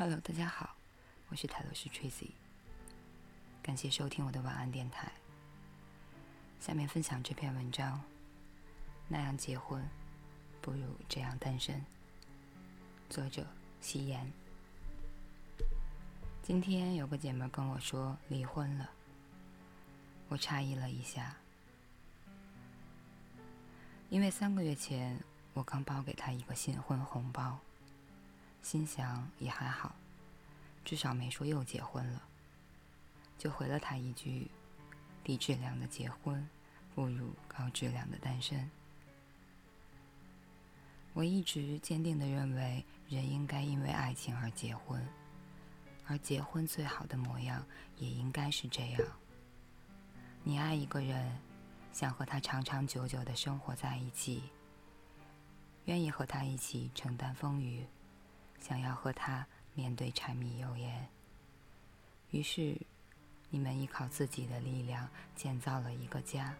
Hello，大家好，我是泰罗斯 Tracy，感谢收听我的晚安电台。下面分享这篇文章：那样结婚，不如这样单身。作者：夕颜。今天有个姐妹跟我说离婚了，我诧异了一下，因为三个月前我刚包给她一个新婚红包。心想也还好，至少没说又结婚了，就回了他一句：“低质量的结婚不如高质量的单身。”我一直坚定的认为，人应该因为爱情而结婚，而结婚最好的模样也应该是这样：你爱一个人，想和他长长久久的生活在一起，愿意和他一起承担风雨。想要和他面对柴米油盐，于是你们依靠自己的力量建造了一个家，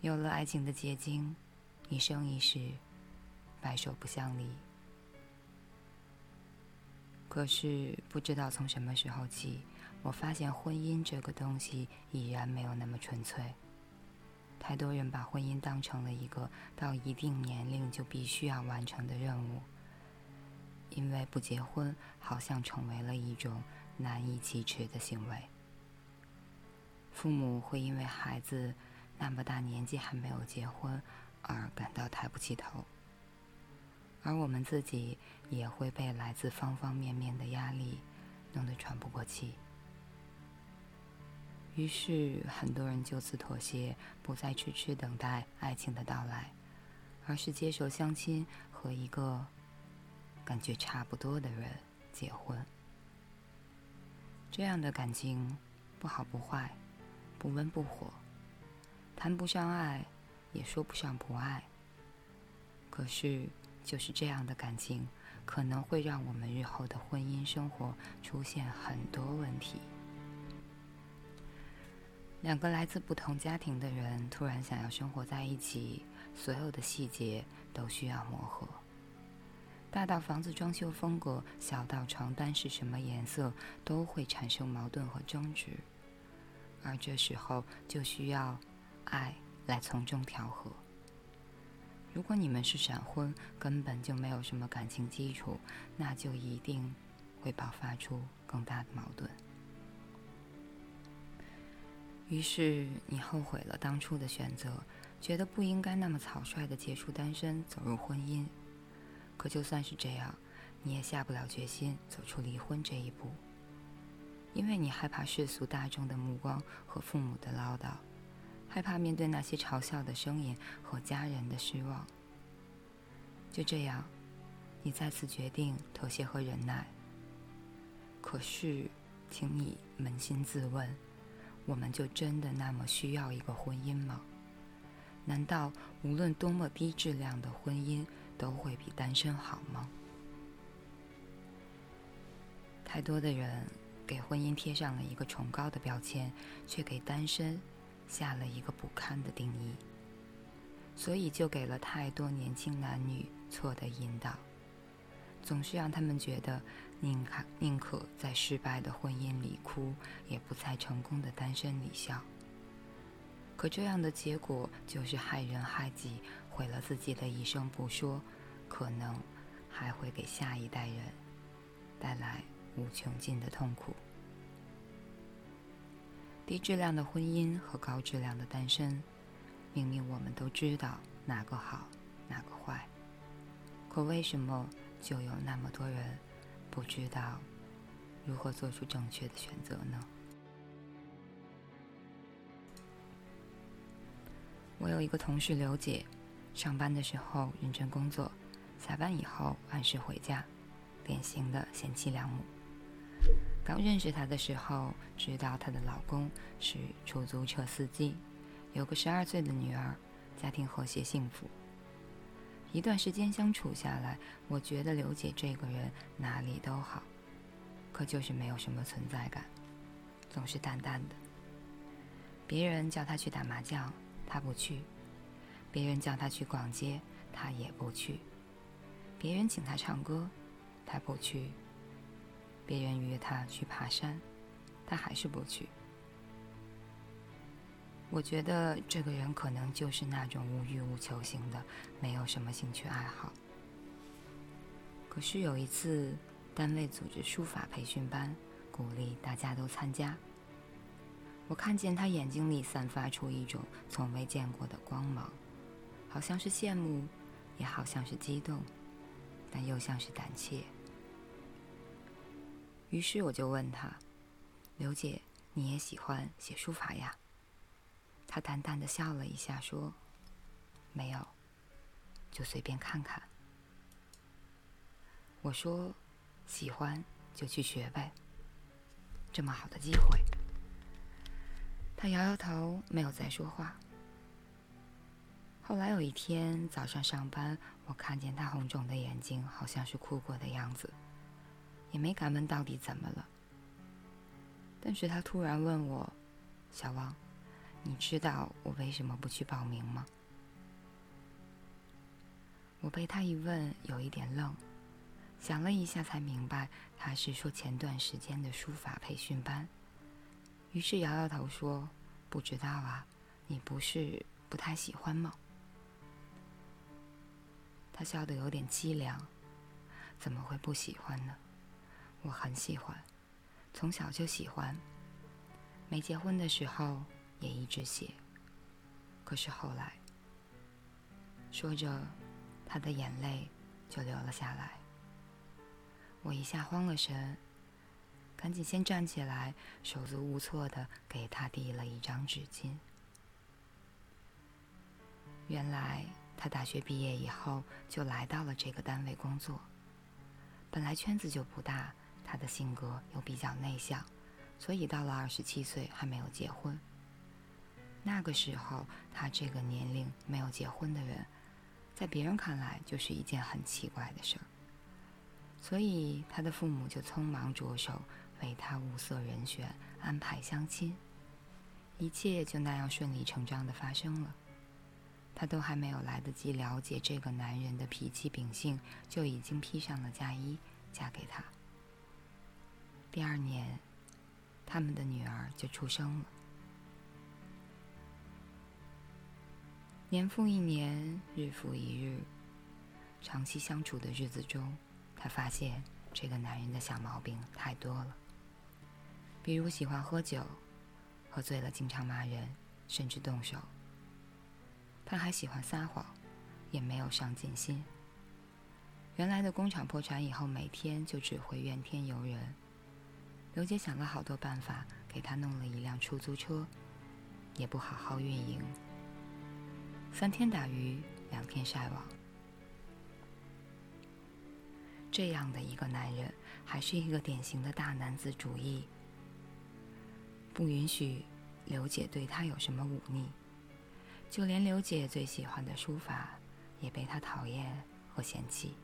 有了爱情的结晶，一生一世，白首不相离。可是不知道从什么时候起，我发现婚姻这个东西已然没有那么纯粹。太多人把婚姻当成了一个到一定年龄就必须要完成的任务。因为不结婚，好像成为了一种难以启齿的行为。父母会因为孩子那么大年纪还没有结婚而感到抬不起头，而我们自己也会被来自方方面面的压力弄得喘不过气。于是，很多人就此妥协，不再痴痴等待爱情的到来，而是接受相亲和一个。感觉差不多的人结婚，这样的感情不好不坏，不温不火，谈不上爱，也说不上不爱。可是，就是这样的感情，可能会让我们日后的婚姻生活出现很多问题。两个来自不同家庭的人突然想要生活在一起，所有的细节都需要磨合。大到房子装修风格，小到床单是什么颜色，都会产生矛盾和争执，而这时候就需要爱来从中调和。如果你们是闪婚，根本就没有什么感情基础，那就一定会爆发出更大的矛盾。于是你后悔了当初的选择，觉得不应该那么草率的结束单身，走入婚姻。可就算是这样，你也下不了决心走出离婚这一步，因为你害怕世俗大众的目光和父母的唠叨，害怕面对那些嘲笑的声音和家人的失望。就这样，你再次决定妥协和忍耐。可是，请你扪心自问：我们就真的那么需要一个婚姻吗？难道无论多么低质量的婚姻？都会比单身好吗？太多的人给婚姻贴上了一个崇高的标签，却给单身下了一个不堪的定义，所以就给了太多年轻男女错的引导，总是让他们觉得宁可宁可在失败的婚姻里哭，也不在成功的单身里笑。可这样的结果就是害人害己。毁了自己的一生不说，可能还会给下一代人带来无穷尽的痛苦。低质量的婚姻和高质量的单身，明明我们都知道哪个好，哪个坏，可为什么就有那么多人不知道如何做出正确的选择呢？我有一个同事刘姐。上班的时候认真工作，下班以后按时回家，典型的贤妻良母。刚认识她的时候，知道她的老公是出租车司机，有个十二岁的女儿，家庭和谐幸福。一段时间相处下来，我觉得刘姐这个人哪里都好，可就是没有什么存在感，总是淡淡的。别人叫她去打麻将，她不去。别人叫他去逛街，他也不去；别人请他唱歌，他不去；别人约他去爬山，他还是不去。我觉得这个人可能就是那种无欲无求型的，没有什么兴趣爱好。可是有一次，单位组织书法培训班，鼓励大家都参加。我看见他眼睛里散发出一种从未见过的光芒，好像是羡慕，也好像是激动，但又像是胆怯。于是我就问他：“刘姐，你也喜欢写书法呀？”他淡淡的笑了一下，说：“没有，就随便看看。”我说：“喜欢就去学呗，这么好的机会。”他摇摇头，没有再说话。后来有一天早上上班，我看见他红肿的眼睛，好像是哭过的样子，也没敢问到底怎么了。但是他突然问我：“小王，你知道我为什么不去报名吗？”我被他一问，有一点愣，想了一下才明白，他是说前段时间的书法培训班。于是摇摇头说：“不知道啊，你不是不太喜欢吗？”他笑得有点凄凉：“怎么会不喜欢呢？我很喜欢，从小就喜欢。没结婚的时候也一直写。可是后来……”说着，他的眼泪就流了下来。我一下慌了神。赶紧先站起来，手足无措的给他递了一张纸巾。原来他大学毕业以后就来到了这个单位工作。本来圈子就不大，他的性格又比较内向，所以到了二十七岁还没有结婚。那个时候，他这个年龄没有结婚的人，在别人看来就是一件很奇怪的事儿。所以他的父母就匆忙着手。为他物色人选，安排相亲，一切就那样顺理成章的发生了。她都还没有来得及了解这个男人的脾气秉性，就已经披上了嫁衣，嫁给他。第二年，他们的女儿就出生了。年复一年，日复一日，长期相处的日子中，他发现这个男人的小毛病太多了。比如喜欢喝酒，喝醉了经常骂人，甚至动手。他还喜欢撒谎，也没有上进心。原来的工厂破产以后，每天就只会怨天尤人。刘姐想了好多办法，给他弄了一辆出租车，也不好好运营。三天打鱼两天晒网，这样的一个男人，还是一个典型的大男子主义。不允许刘姐对他有什么忤逆，就连刘姐最喜欢的书法也被他讨厌和嫌弃。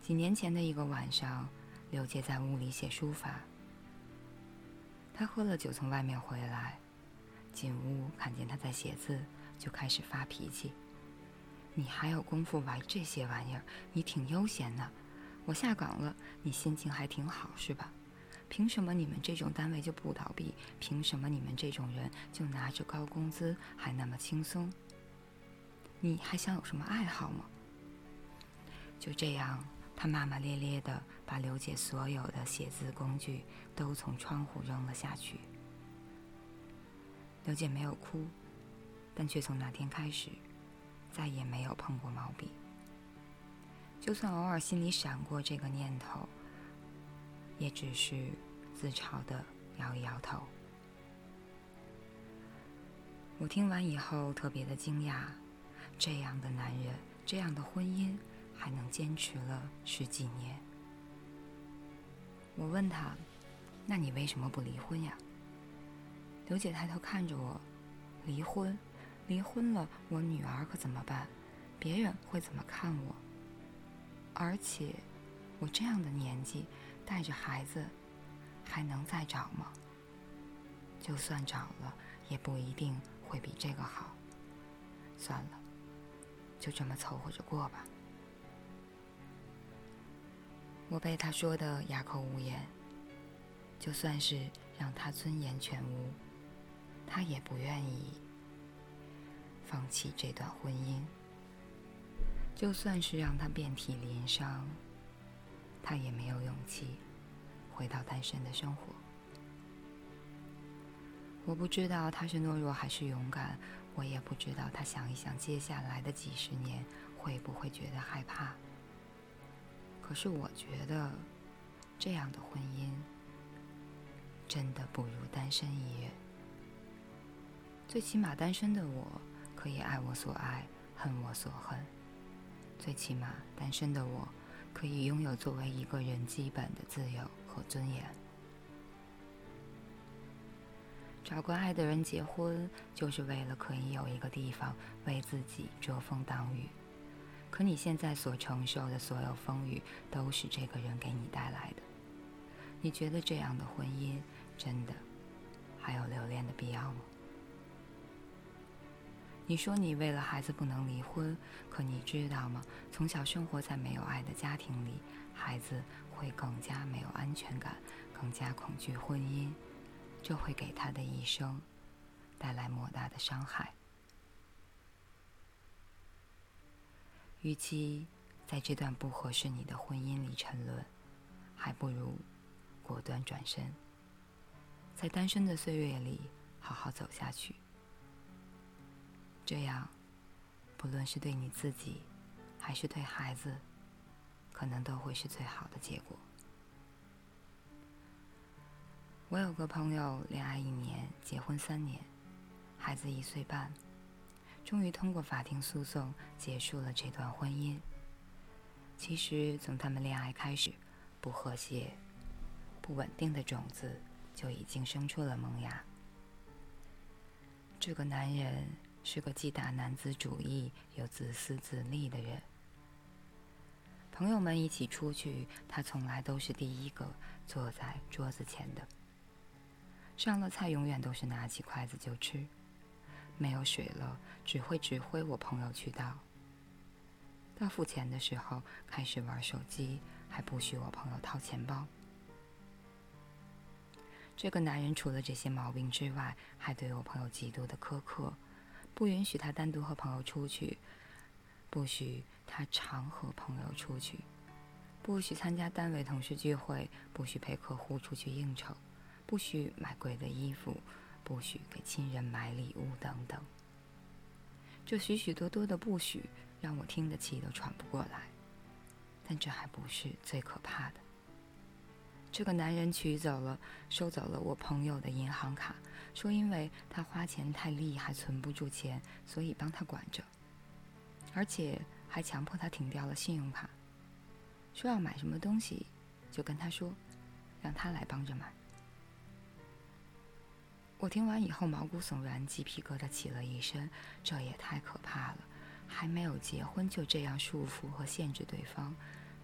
几年前的一个晚上，刘姐在屋里写书法，他喝了酒从外面回来，进屋看见他在写字，就开始发脾气：“你还有功夫玩这些玩意儿？你挺悠闲的，我下岗了，你心情还挺好是吧？”凭什么你们这种单位就不倒闭？凭什么你们这种人就拿着高工资还那么轻松？你还想有什么爱好吗？就这样，他骂骂咧咧的把刘姐所有的写字工具都从窗户扔了下去。刘姐没有哭，但却从那天开始再也没有碰过毛笔。就算偶尔心里闪过这个念头。也只是自嘲的摇一摇头。我听完以后特别的惊讶，这样的男人，这样的婚姻还能坚持了十几年。我问他：“那你为什么不离婚呀？”刘姐抬头看着我：“离婚？离婚了，我女儿可怎么办？别人会怎么看我？而且，我这样的年纪……”带着孩子，还能再找吗？就算找了，也不一定会比这个好。算了，就这么凑合着过吧。我被他说的哑口无言。就算是让他尊严全无，他也不愿意放弃这段婚姻。就算是让他遍体鳞伤，他也没有勇气回到单身的生活。我不知道他是懦弱还是勇敢，我也不知道他想一想接下来的几十年会不会觉得害怕。可是我觉得，这样的婚姻真的不如单身一人。最起码单身的我可以爱我所爱，恨我所恨。最起码单身的我可以拥有作为一个人基本的自由和尊严。找个爱的人结婚，就是为了可以有一个地方为自己遮风挡雨。可你现在所承受的所有风雨，都是这个人给你带来的。你觉得这样的婚姻，真的还有留恋的必要吗？你说你为了孩子不能离婚，可你知道吗？从小生活在没有爱的家庭里，孩子会更加没有安全感，更加恐惧婚姻。这会给他的一生带来莫大的伤害。与其在这段不合适你的婚姻里沉沦，还不如果断转身，在单身的岁月里好好走下去。这样，不论是对你自己，还是对孩子，可能都会是最好的结果。我有个朋友，恋爱一年，结婚三年，孩子一岁半，终于通过法庭诉讼结束了这段婚姻。其实从他们恋爱开始，不和谐、不稳定的种子就已经生出了萌芽。这个男人是个既大男子主义又自私自利的人。朋友们一起出去，他从来都是第一个坐在桌子前的。上了菜，永远都是拿起筷子就吃；没有水了，只会指挥我朋友去倒。到付钱的时候，开始玩手机，还不许我朋友掏钱包。这个男人除了这些毛病之外，还对我朋友极度的苛刻，不允许他单独和朋友出去，不许他常和朋友出去，不许参加单位同事聚会，不许陪客户出去应酬。不许买贵的衣服，不许给亲人买礼物，等等。这许许多多的不许，让我听得气都喘不过来。但这还不是最可怕的。这个男人取走了、收走了我朋友的银行卡，说因为他花钱太厉害，存不住钱，所以帮他管着。而且还强迫他停掉了信用卡，说要买什么东西，就跟他说，让他来帮着买。我听完以后毛骨悚然，鸡皮疙瘩起了一身。这也太可怕了！还没有结婚就这样束缚和限制对方，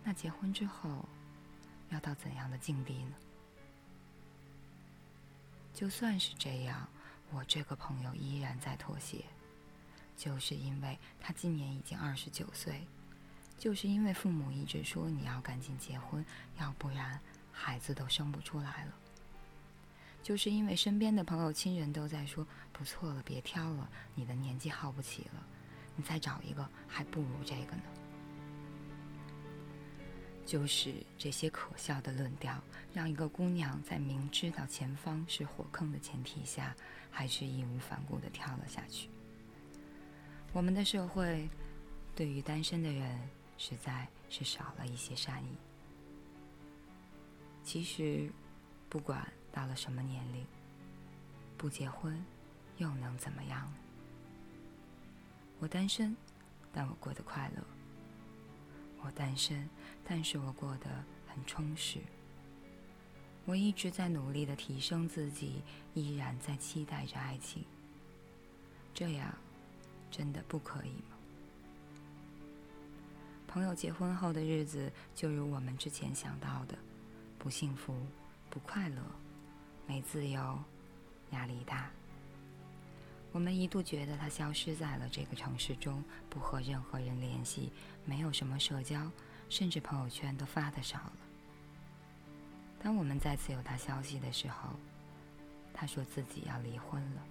那结婚之后要到怎样的境地呢？就算是这样，我这个朋友依然在妥协，就是因为他今年已经二十九岁，就是因为父母一直说你要赶紧结婚，要不然孩子都生不出来了。就是因为身边的朋友、亲人都在说不错了，别挑了，你的年纪耗不起了，你再找一个还不如这个呢。就是这些可笑的论调，让一个姑娘在明知道前方是火坑的前提下，还是义无反顾地跳了下去。我们的社会对于单身的人实在是少了一些善意。其实，不管。到了什么年龄，不结婚又能怎么样？我单身，但我过得快乐。我单身，但是我过得很充实。我一直在努力的提升自己，依然在期待着爱情。这样，真的不可以吗？朋友结婚后的日子，就如我们之前想到的，不幸福，不快乐。没自由，压力大。我们一度觉得他消失在了这个城市中，不和任何人联系，没有什么社交，甚至朋友圈都发的少了。当我们再次有他消息的时候，他说自己要离婚了，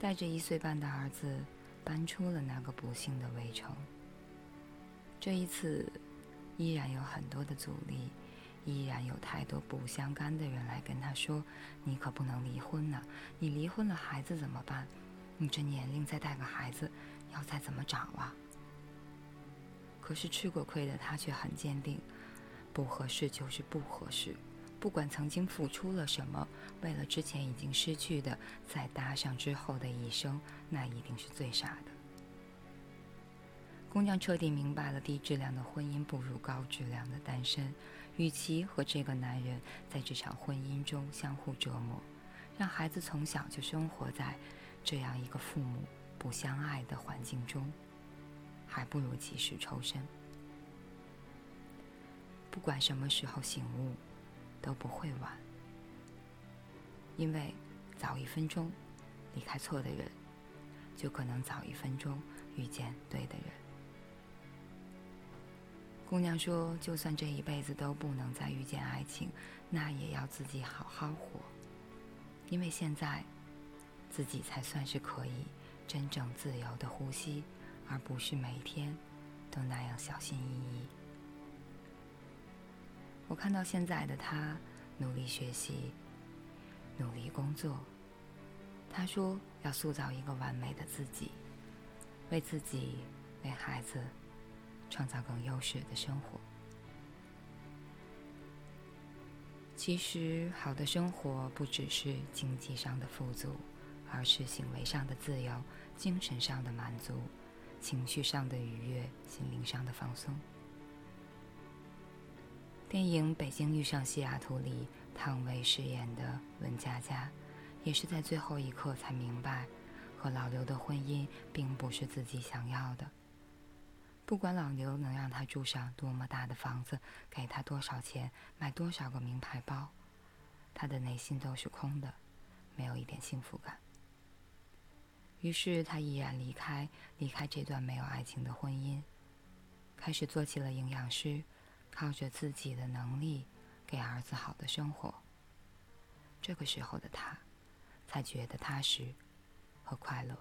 带着一岁半的儿子搬出了那个不幸的围城。这一次，依然有很多的阻力，依然有太多不相干的人来跟他说：“你可不能离婚呢！你离婚了，孩子怎么办？你这年龄再带个孩子，要再怎么找啊？”可是吃过亏的他却很坚定。不合适就是不合适，不管曾经付出了什么，为了之前已经失去的，再搭上之后的一生，那一定是最傻的。姑娘彻底明白了，低质量的婚姻不如高质量的单身。与其和这个男人在这场婚姻中相互折磨，让孩子从小就生活在这样一个父母不相爱的环境中，还不如及时抽身。不管什么时候醒悟，都不会晚。因为早一分钟离开错的人，就可能早一分钟遇见对的人。姑娘说：“就算这一辈子都不能再遇见爱情，那也要自己好好活。因为现在，自己才算是可以真正自由的呼吸，而不是每天都那样小心翼翼。”我看到现在的他，努力学习，努力工作。他说要塑造一个完美的自己，为自己、为孩子创造更优质的生活。其实，好的生活不只是经济上的富足，而是行为上的自由、精神上的满足、情绪上的愉悦、心灵上的放松。电影《北京遇上西雅图》里，汤唯饰演的文佳佳，也是在最后一刻才明白，和老刘的婚姻并不是自己想要的。不管老刘能让他住上多么大的房子，给他多少钱，买多少个名牌包，他的内心都是空的，没有一点幸福感。于是他毅然离开，离开这段没有爱情的婚姻，开始做起了营养师。靠着自己的能力，给儿子好的生活。这个时候的他，才觉得踏实和快乐。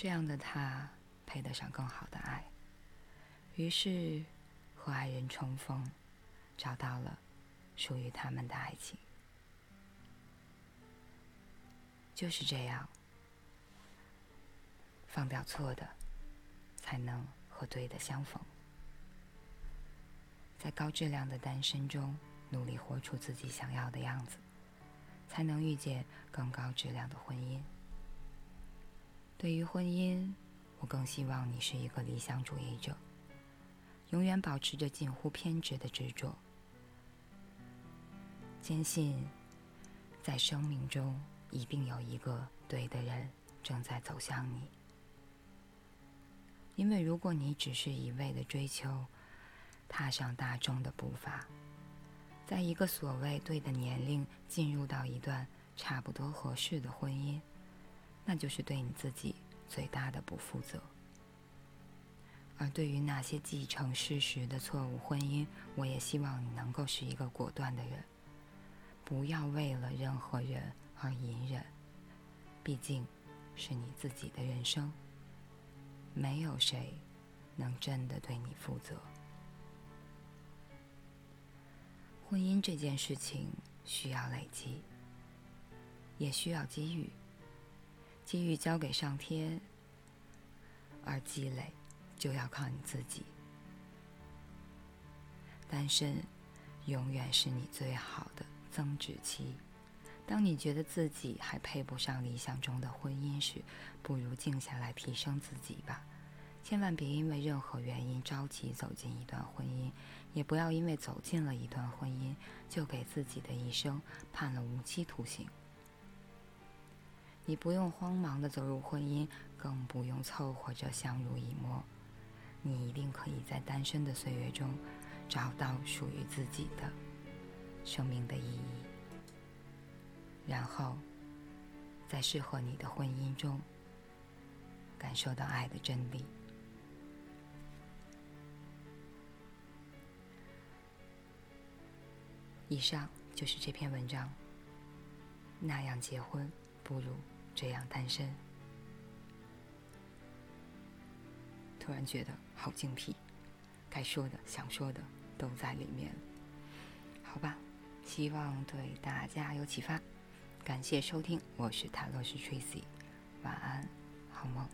这样的他，配得上更好的爱。于是，和爱人重逢，找到了属于他们的爱情。就是这样，放掉错的，才能。和对的相逢，在高质量的单身中努力活出自己想要的样子，才能遇见更高质量的婚姻。对于婚姻，我更希望你是一个理想主义者，永远保持着近乎偏执的执着，坚信在生命中一定有一个对的人正在走向你。因为如果你只是一味的追求，踏上大众的步伐，在一个所谓对的年龄进入到一段差不多合适的婚姻，那就是对你自己最大的不负责。而对于那些继承事实的错误婚姻，我也希望你能够是一个果断的人，不要为了任何人而隐忍，毕竟，是你自己的人生。没有谁能真的对你负责。婚姻这件事情需要累积，也需要机遇。机遇交给上天，而积累就要靠你自己。单身永远是你最好的增值期。当你觉得自己还配不上理想中的婚姻时，不如静下来提升自己吧。千万别因为任何原因着急走进一段婚姻，也不要因为走进了一段婚姻就给自己的一生判了无期徒刑。你不用慌忙的走入婚姻，更不用凑合着相濡以沫。你一定可以在单身的岁月中，找到属于自己的生命的意义。然后，在适合你的婚姻中，感受到爱的真理。以上就是这篇文章。那样结婚不如这样单身。突然觉得好精辟，该说的、想说的都在里面。好吧，希望对大家有启发。感谢收听，我是塔罗斯 Tracy，晚安，好梦。